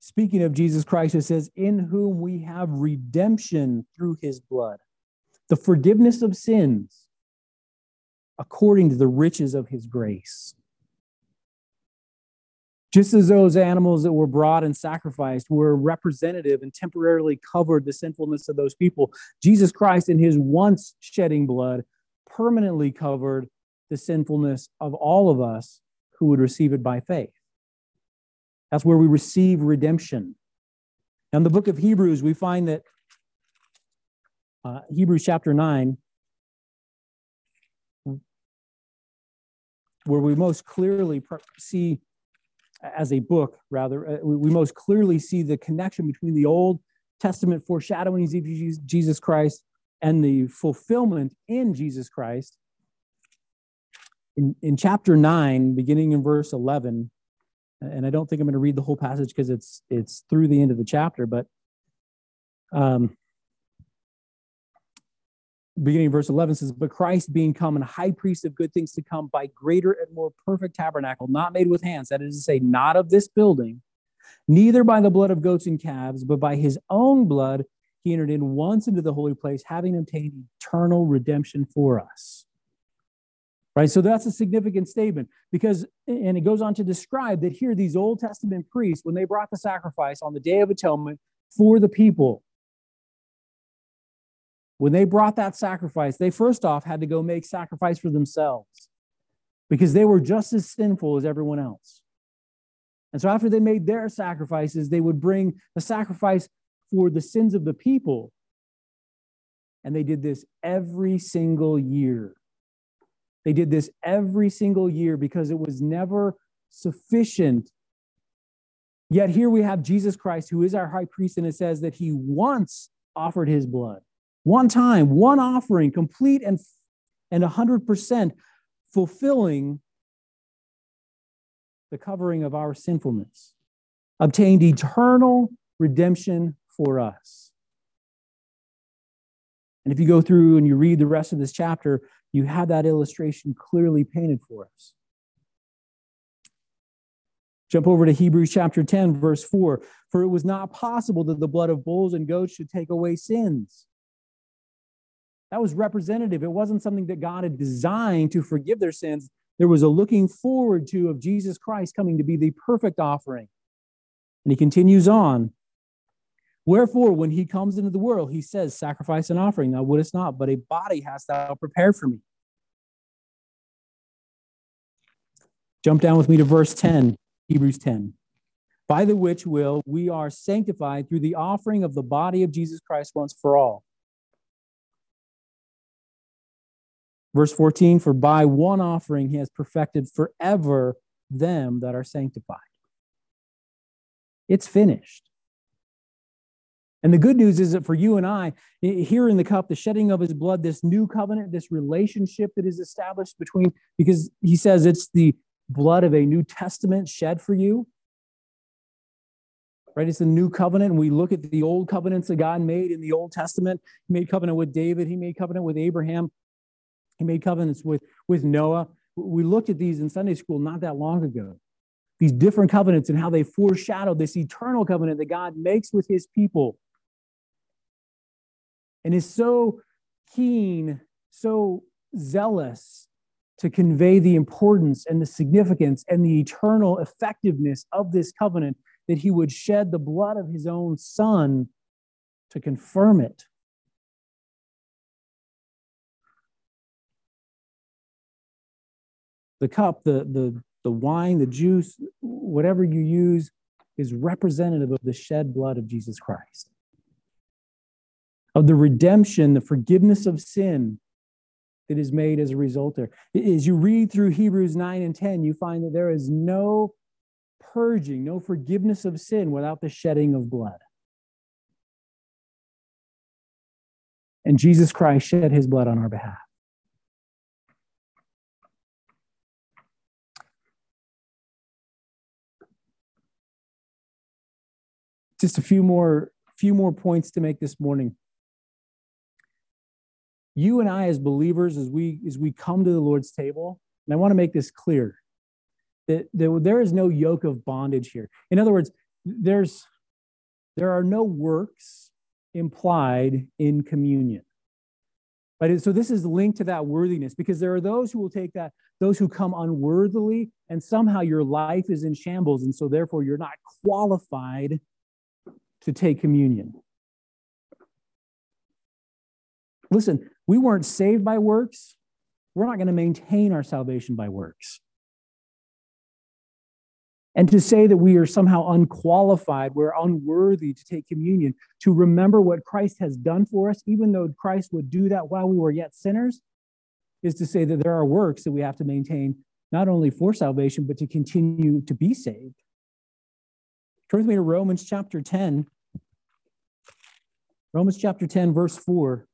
Speaking of Jesus Christ, it says, In whom we have redemption through his blood, the forgiveness of sins, according to the riches of his grace. Just as those animals that were brought and sacrificed were representative and temporarily covered the sinfulness of those people, Jesus Christ, in his once shedding blood, permanently covered the sinfulness of all of us who would receive it by faith. That's where we receive redemption. Now, in the book of Hebrews, we find that uh, Hebrews chapter 9, where we most clearly see as a book, rather, uh, we most clearly see the connection between the Old Testament foreshadowings of Jesus Christ and the fulfillment in Jesus Christ. In, in chapter 9, beginning in verse 11, and I don't think I'm going to read the whole passage because it's it's through the end of the chapter, but um, beginning verse 11 says, But Christ being come and high priest of good things to come by greater and more perfect tabernacle, not made with hands, that is to say, not of this building, neither by the blood of goats and calves, but by his own blood, he entered in once into the holy place, having obtained eternal redemption for us. Right? So that's a significant statement because, and it goes on to describe that here, these Old Testament priests, when they brought the sacrifice on the Day of Atonement for the people, when they brought that sacrifice, they first off had to go make sacrifice for themselves because they were just as sinful as everyone else. And so after they made their sacrifices, they would bring the sacrifice for the sins of the people. And they did this every single year. They did this every single year because it was never sufficient. Yet here we have Jesus Christ, who is our high priest, and it says that he once offered his blood. One time, one offering, complete and, and 100% fulfilling the covering of our sinfulness, obtained eternal redemption for us. And if you go through and you read the rest of this chapter, you have that illustration clearly painted for us. Jump over to Hebrews chapter 10, verse 4. For it was not possible that the blood of bulls and goats should take away sins. That was representative. It wasn't something that God had designed to forgive their sins. There was a looking forward to of Jesus Christ coming to be the perfect offering. And he continues on. Wherefore, when he comes into the world, he says, Sacrifice and offering thou wouldest not, but a body hast thou prepared for me. Jump down with me to verse 10, Hebrews 10. By the which will we are sanctified through the offering of the body of Jesus Christ once for all. Verse 14, for by one offering he has perfected forever them that are sanctified. It's finished. And the good news is that for you and I, here in the cup, the shedding of his blood, this new covenant, this relationship that is established between, because he says it's the blood of a new testament shed for you. Right? It's the new covenant. And we look at the old covenants that God made in the Old Testament. He made covenant with David, he made covenant with Abraham, he made covenants with, with Noah. We looked at these in Sunday school not that long ago. these different covenants and how they foreshadow this eternal covenant that God makes with his people. And is so keen, so zealous to convey the importance and the significance and the eternal effectiveness of this covenant that he would shed the blood of his own son to confirm it. The cup, the, the, the wine, the juice, whatever you use, is representative of the shed blood of Jesus Christ, of the redemption, the forgiveness of sin that is made as a result there. As you read through Hebrews 9 and 10, you find that there is no purging, no forgiveness of sin without the shedding of blood. And Jesus Christ shed his blood on our behalf. Just a few more few more points to make this morning you and I as believers, as we as we come to the Lord's table, and I want to make this clear that, there is no yoke of bondage here. In other words, there's there are no works implied in communion. Right? So this is linked to that worthiness because there are those who will take that, those who come unworthily, and somehow your life is in shambles, and so therefore you're not qualified to take communion. Listen, we weren't saved by works. We're not going to maintain our salvation by works. And to say that we are somehow unqualified, we're unworthy to take communion, to remember what Christ has done for us, even though Christ would do that while we were yet sinners, is to say that there are works that we have to maintain not only for salvation, but to continue to be saved. Turn with me to Romans chapter 10. Romans chapter 10, verse 4.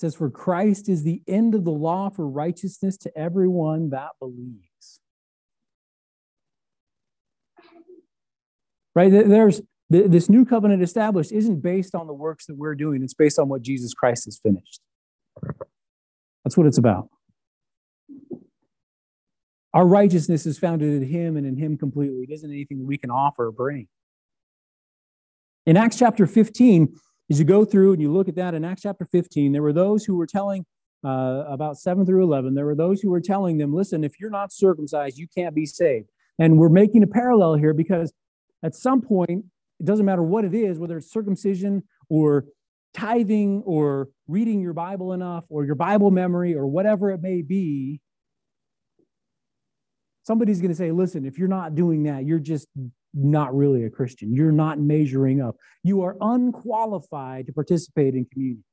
says, For Christ is the end of the law for righteousness to everyone that believes. Right? There's this new covenant established isn't based on the works that we're doing, it's based on what Jesus Christ has finished. That's what it's about. Our righteousness is founded in Him and in Him completely. It isn't anything we can offer or bring. In Acts chapter 15, as you go through and you look at that in Acts chapter 15, there were those who were telling uh, about 7 through 11, there were those who were telling them, listen, if you're not circumcised, you can't be saved. And we're making a parallel here because at some point, it doesn't matter what it is, whether it's circumcision or tithing or reading your Bible enough or your Bible memory or whatever it may be, somebody's going to say, listen, if you're not doing that, you're just not really a Christian. You're not measuring up. You are unqualified to participate in communion.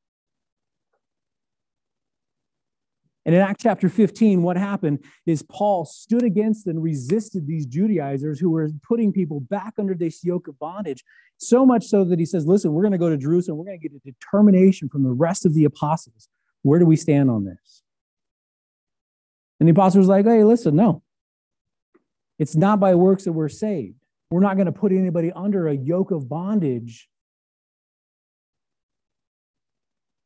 And in Acts chapter 15, what happened is Paul stood against and resisted these Judaizers who were putting people back under this yoke of bondage, so much so that he says, Listen, we're going to go to Jerusalem. We're going to get a determination from the rest of the apostles. Where do we stand on this? And the apostles were like, Hey, listen, no. It's not by works that we're saved. We're not going to put anybody under a yoke of bondage.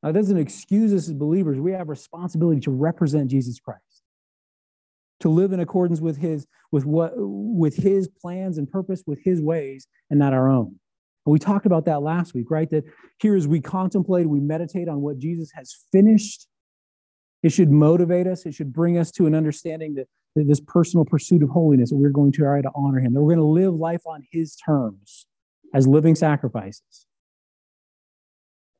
Now, that doesn't excuse us as believers. We have responsibility to represent Jesus Christ, to live in accordance with his, with what, with his plans and purpose, with his ways, and not our own. And we talked about that last week, right? That here, as we contemplate, we meditate on what Jesus has finished, it should motivate us. It should bring us to an understanding that this personal pursuit of holiness, that we're going to try to honor him, that we're going to live life on his terms as living sacrifices.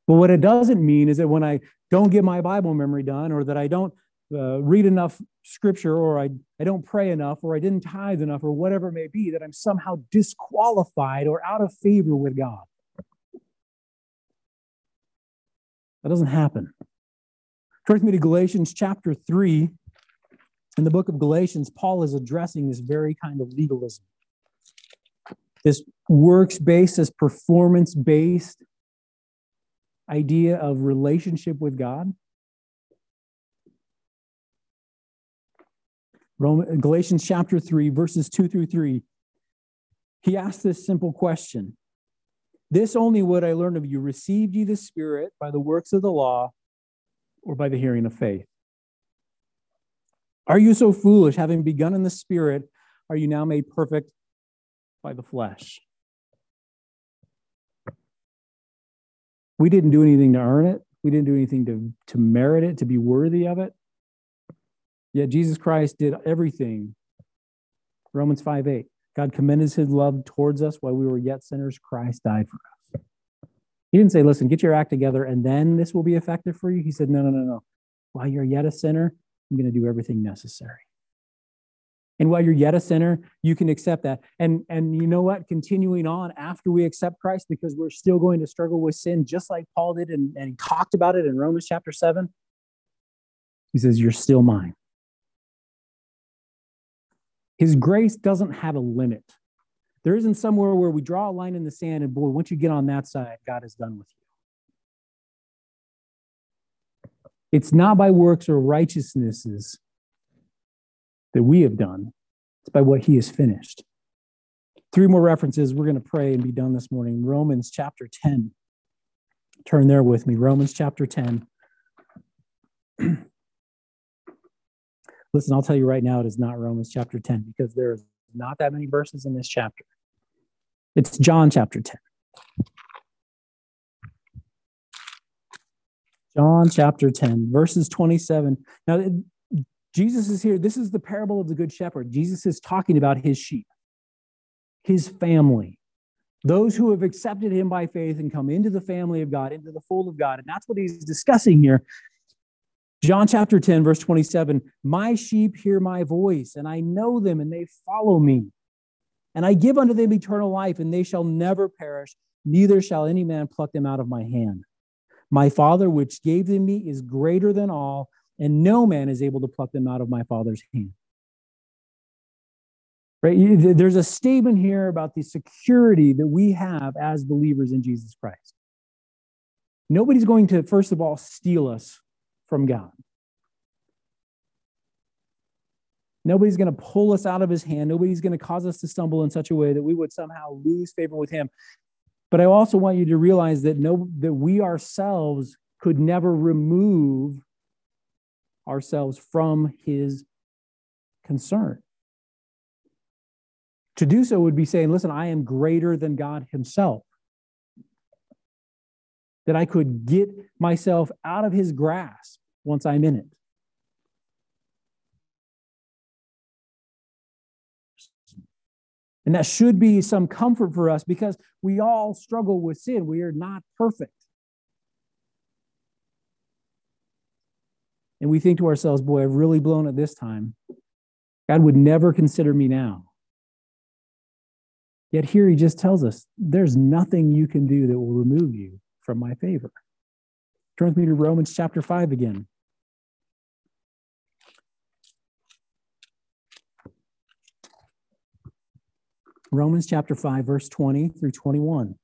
But what it doesn't mean is that when I don't get my Bible memory done, or that I don't uh, read enough scripture, or I, I don't pray enough, or I didn't tithe enough, or whatever it may be, that I'm somehow disqualified or out of favor with God. That doesn't happen. Turn with me to Galatians chapter 3 in the book of Galatians, Paul is addressing this very kind of legalism. This works based, this performance based idea of relationship with God. Roman, Galatians chapter 3, verses 2 through 3. He asks this simple question This only would I learn of you received ye the Spirit by the works of the law or by the hearing of faith? Are you so foolish, having begun in the spirit, are you now made perfect by the flesh? We didn't do anything to earn it. We didn't do anything to, to merit it, to be worthy of it. Yet Jesus Christ did everything. Romans 5 8. God commended his love towards us while we were yet sinners. Christ died for us. He didn't say, listen, get your act together and then this will be effective for you. He said, no, no, no, no. While you're yet a sinner, I'm going to do everything necessary. And while you're yet a sinner, you can accept that. And, and you know what? Continuing on after we accept Christ, because we're still going to struggle with sin, just like Paul did, and, and he talked about it in Romans chapter 7. He says, You're still mine. His grace doesn't have a limit. There isn't somewhere where we draw a line in the sand and boy, once you get on that side, God is done with you. It's not by works or righteousnesses that we have done, it's by what he has finished. Three more references. We're going to pray and be done this morning. Romans chapter 10. Turn there with me. Romans chapter 10. Listen, I'll tell you right now, it is not Romans chapter 10 because there's not that many verses in this chapter. It's John chapter 10. John chapter 10, verses 27. Now, Jesus is here. This is the parable of the Good Shepherd. Jesus is talking about his sheep, his family, those who have accepted him by faith and come into the family of God, into the fold of God. And that's what he's discussing here. John chapter 10, verse 27 My sheep hear my voice, and I know them, and they follow me. And I give unto them eternal life, and they shall never perish, neither shall any man pluck them out of my hand. My Father, which gave them me, is greater than all, and no man is able to pluck them out of my Father's hand. Right? There's a statement here about the security that we have as believers in Jesus Christ. Nobody's going to, first of all, steal us from God. Nobody's going to pull us out of his hand. Nobody's going to cause us to stumble in such a way that we would somehow lose favor with him. But I also want you to realize that no that we ourselves could never remove ourselves from his concern. To do so would be saying, listen, I am greater than God himself. That I could get myself out of his grasp once I'm in it. And that should be some comfort for us because we all struggle with sin. We are not perfect. And we think to ourselves, boy, I've really blown it this time. God would never consider me now. Yet here he just tells us there's nothing you can do that will remove you from my favor. Turn with me to Romans chapter 5 again. Romans chapter 5, verse 20 through 21.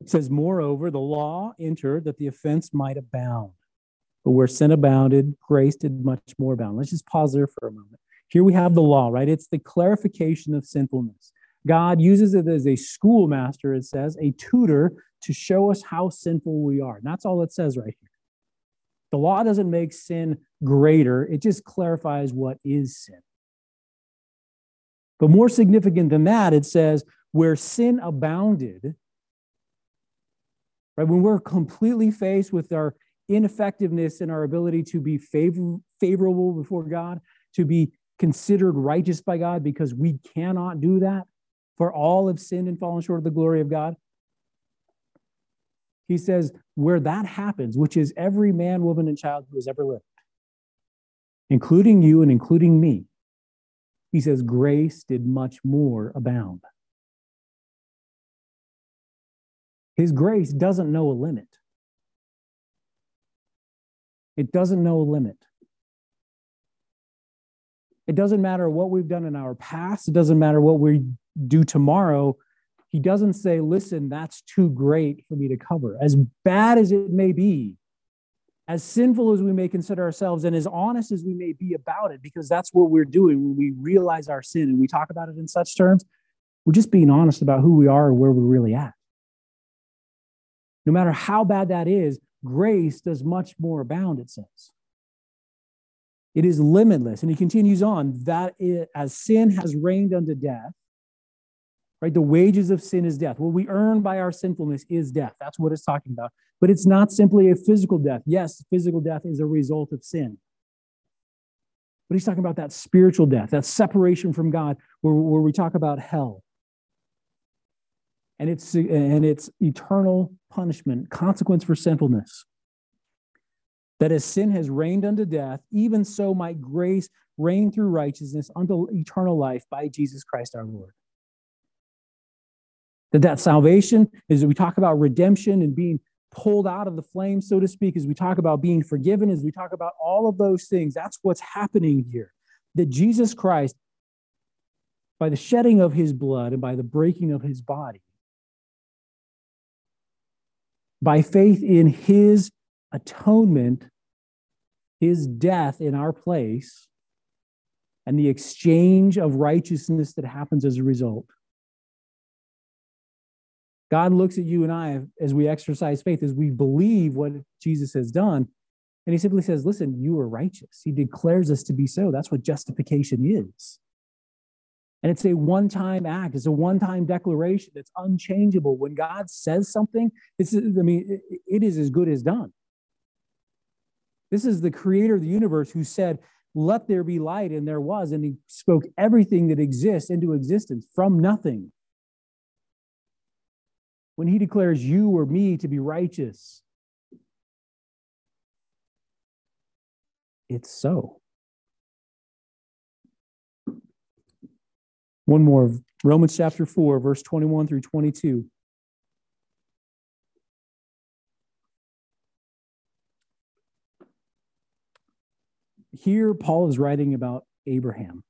It says, Moreover, the law entered that the offense might abound. But where sin abounded, grace did much more abound. Let's just pause there for a moment. Here we have the law, right? It's the clarification of sinfulness. God uses it as a schoolmaster, it says, a tutor to show us how sinful we are. And that's all it says right here. The law doesn't make sin greater, it just clarifies what is sin. But more significant than that, it says, where sin abounded, right, when we're completely faced with our ineffectiveness and our ability to be favor- favorable before God, to be considered righteous by God because we cannot do that, for all have sinned and fallen short of the glory of God. He says, where that happens, which is every man, woman, and child who has ever lived, including you and including me, he says, grace did much more abound. His grace doesn't know a limit. It doesn't know a limit. It doesn't matter what we've done in our past. It doesn't matter what we do tomorrow. He doesn't say, listen, that's too great for me to cover. As bad as it may be, as sinful as we may consider ourselves, and as honest as we may be about it, because that's what we're doing when we realize our sin and we talk about it in such terms, we're just being honest about who we are and where we're really at. No matter how bad that is, grace does much more abound, it says. It is limitless. And he continues on that it, as sin has reigned unto death, right? The wages of sin is death. What we earn by our sinfulness is death. That's what it's talking about. But it's not simply a physical death. Yes, physical death is a result of sin. But he's talking about that spiritual death, that separation from God, where, where we talk about hell. And it's, and it's eternal punishment, consequence for sinfulness. That as sin has reigned unto death, even so might grace reign through righteousness unto eternal life by Jesus Christ our Lord. That that salvation is we talk about redemption and being pulled out of the flame, so to speak, as we talk about being forgiven, as we talk about all of those things. That's what's happening here. That Jesus Christ, by the shedding of his blood and by the breaking of his body, by faith in his atonement, his death in our place, and the exchange of righteousness that happens as a result, God looks at you and I as we exercise faith, as we believe what Jesus has done. And he simply says, Listen, you are righteous. He declares us to be so. That's what justification is. And it's a one time act, it's a one time declaration that's unchangeable. When God says something, it's, I mean, it is as good as done. This is the creator of the universe who said, Let there be light, and there was. And he spoke everything that exists into existence from nothing when he declares you or me to be righteous. It's so. One more Romans chapter 4, verse 21 through 22. Here, Paul is writing about Abraham.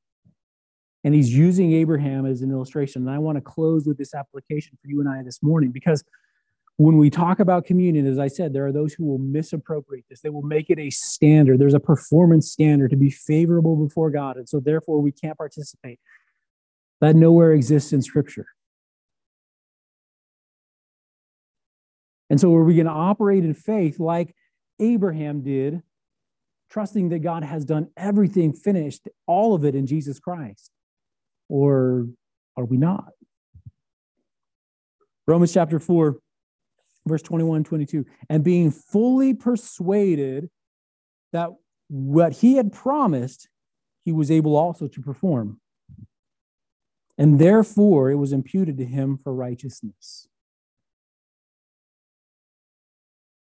And he's using Abraham as an illustration. And I want to close with this application for you and I this morning because when we talk about communion, as I said, there are those who will misappropriate this. They will make it a standard. There's a performance standard to be favorable before God. And so therefore we can't participate. That nowhere exists in Scripture. And so are we going to operate in faith like Abraham did, trusting that God has done everything finished, all of it in Jesus Christ? Or are we not? Romans chapter 4, verse 21 22. And being fully persuaded that what he had promised, he was able also to perform. And therefore it was imputed to him for righteousness.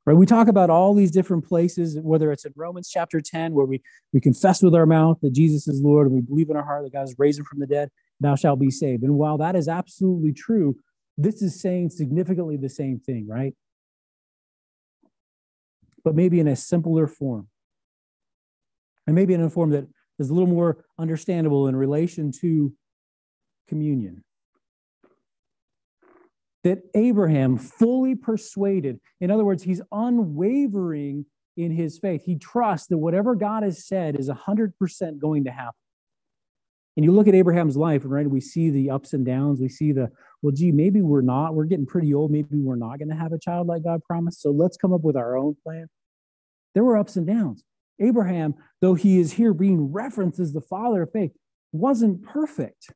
Right? We talk about all these different places, whether it's in Romans chapter 10, where we, we confess with our mouth that Jesus is Lord, and we believe in our heart that God has raised him from the dead, thou shalt be saved. And while that is absolutely true, this is saying significantly the same thing, right? But maybe in a simpler form. And maybe in a form that is a little more understandable in relation to communion that Abraham fully persuaded, in other words, he's unwavering in his faith. He trusts that whatever God has said is 100% going to happen. And you look at Abraham's life, right? We see the ups and downs. We see the, well, gee, maybe we're not. We're getting pretty old. Maybe we're not going to have a child like God promised. So let's come up with our own plan. There were ups and downs. Abraham, though he is here being referenced as the father of faith, wasn't perfect.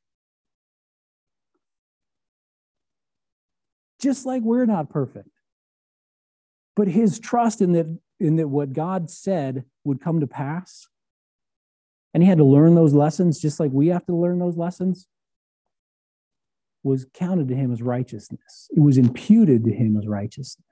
Just like we're not perfect. But his trust in that, in that what God said would come to pass, and he had to learn those lessons just like we have to learn those lessons, was counted to him as righteousness. It was imputed to him as righteousness.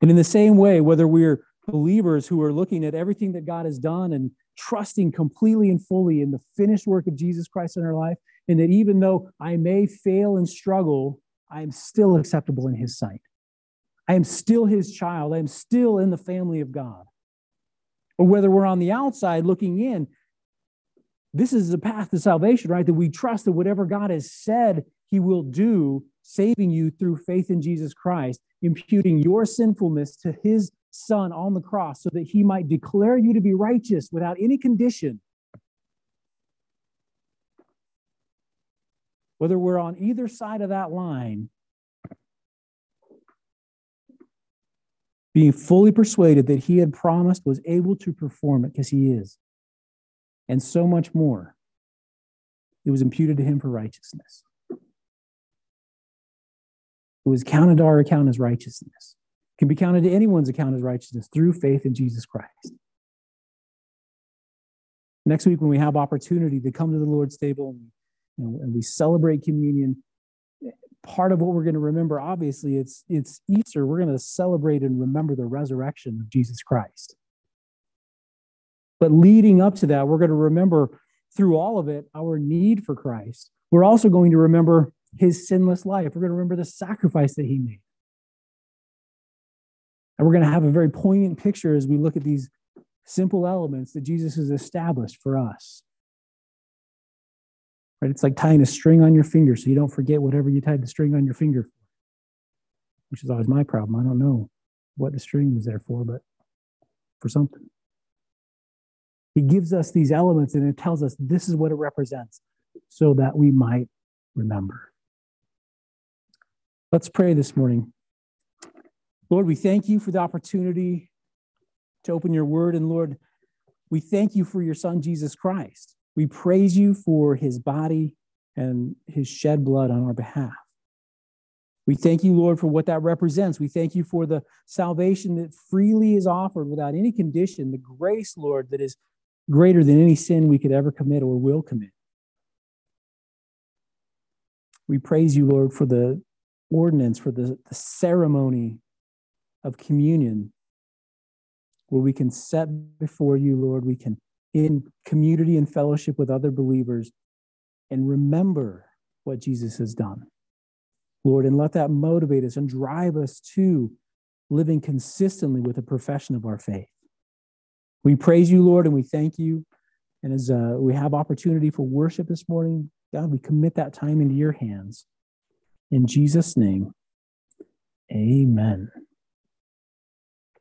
And in the same way, whether we're believers who are looking at everything that God has done and trusting completely and fully in the finished work of Jesus Christ in our life, and that even though I may fail and struggle, I am still acceptable in his sight. I am still his child. I am still in the family of God. Or whether we're on the outside looking in, this is the path to salvation, right? That we trust that whatever God has said he will do, saving you through faith in Jesus Christ, imputing your sinfulness to his son on the cross so that he might declare you to be righteous without any condition whether we're on either side of that line, being fully persuaded that he had promised was able to perform it because he is. And so much more. It was imputed to him for righteousness. It was counted to our account as righteousness. Can be counted to anyone's account as righteousness through faith in Jesus Christ. Next week, when we have opportunity to come to the Lord's table and, and we celebrate communion, part of what we're going to remember, obviously, it's it's Easter. We're going to celebrate and remember the resurrection of Jesus Christ. But leading up to that, we're going to remember through all of it our need for Christ. We're also going to remember his sinless life. We're going to remember the sacrifice that he made. And we're going to have a very poignant picture as we look at these simple elements that Jesus has established for us. Right? It's like tying a string on your finger so you don't forget whatever you tied the string on your finger for, which is always my problem. I don't know what the string was there for, but for something. He gives us these elements and it tells us this is what it represents so that we might remember. Let's pray this morning. Lord, we thank you for the opportunity to open your word. And Lord, we thank you for your son, Jesus Christ. We praise you for his body and his shed blood on our behalf. We thank you, Lord, for what that represents. We thank you for the salvation that freely is offered without any condition, the grace, Lord, that is greater than any sin we could ever commit or will commit. We praise you, Lord, for the ordinance, for the, the ceremony of communion, where we can set before you, Lord, we can in community and fellowship with other believers and remember what Jesus has done. Lord, and let that motivate us and drive us to living consistently with a profession of our faith. We praise you, Lord, and we thank you. And as uh, we have opportunity for worship this morning, God, we commit that time into your hands. In Jesus' name, amen.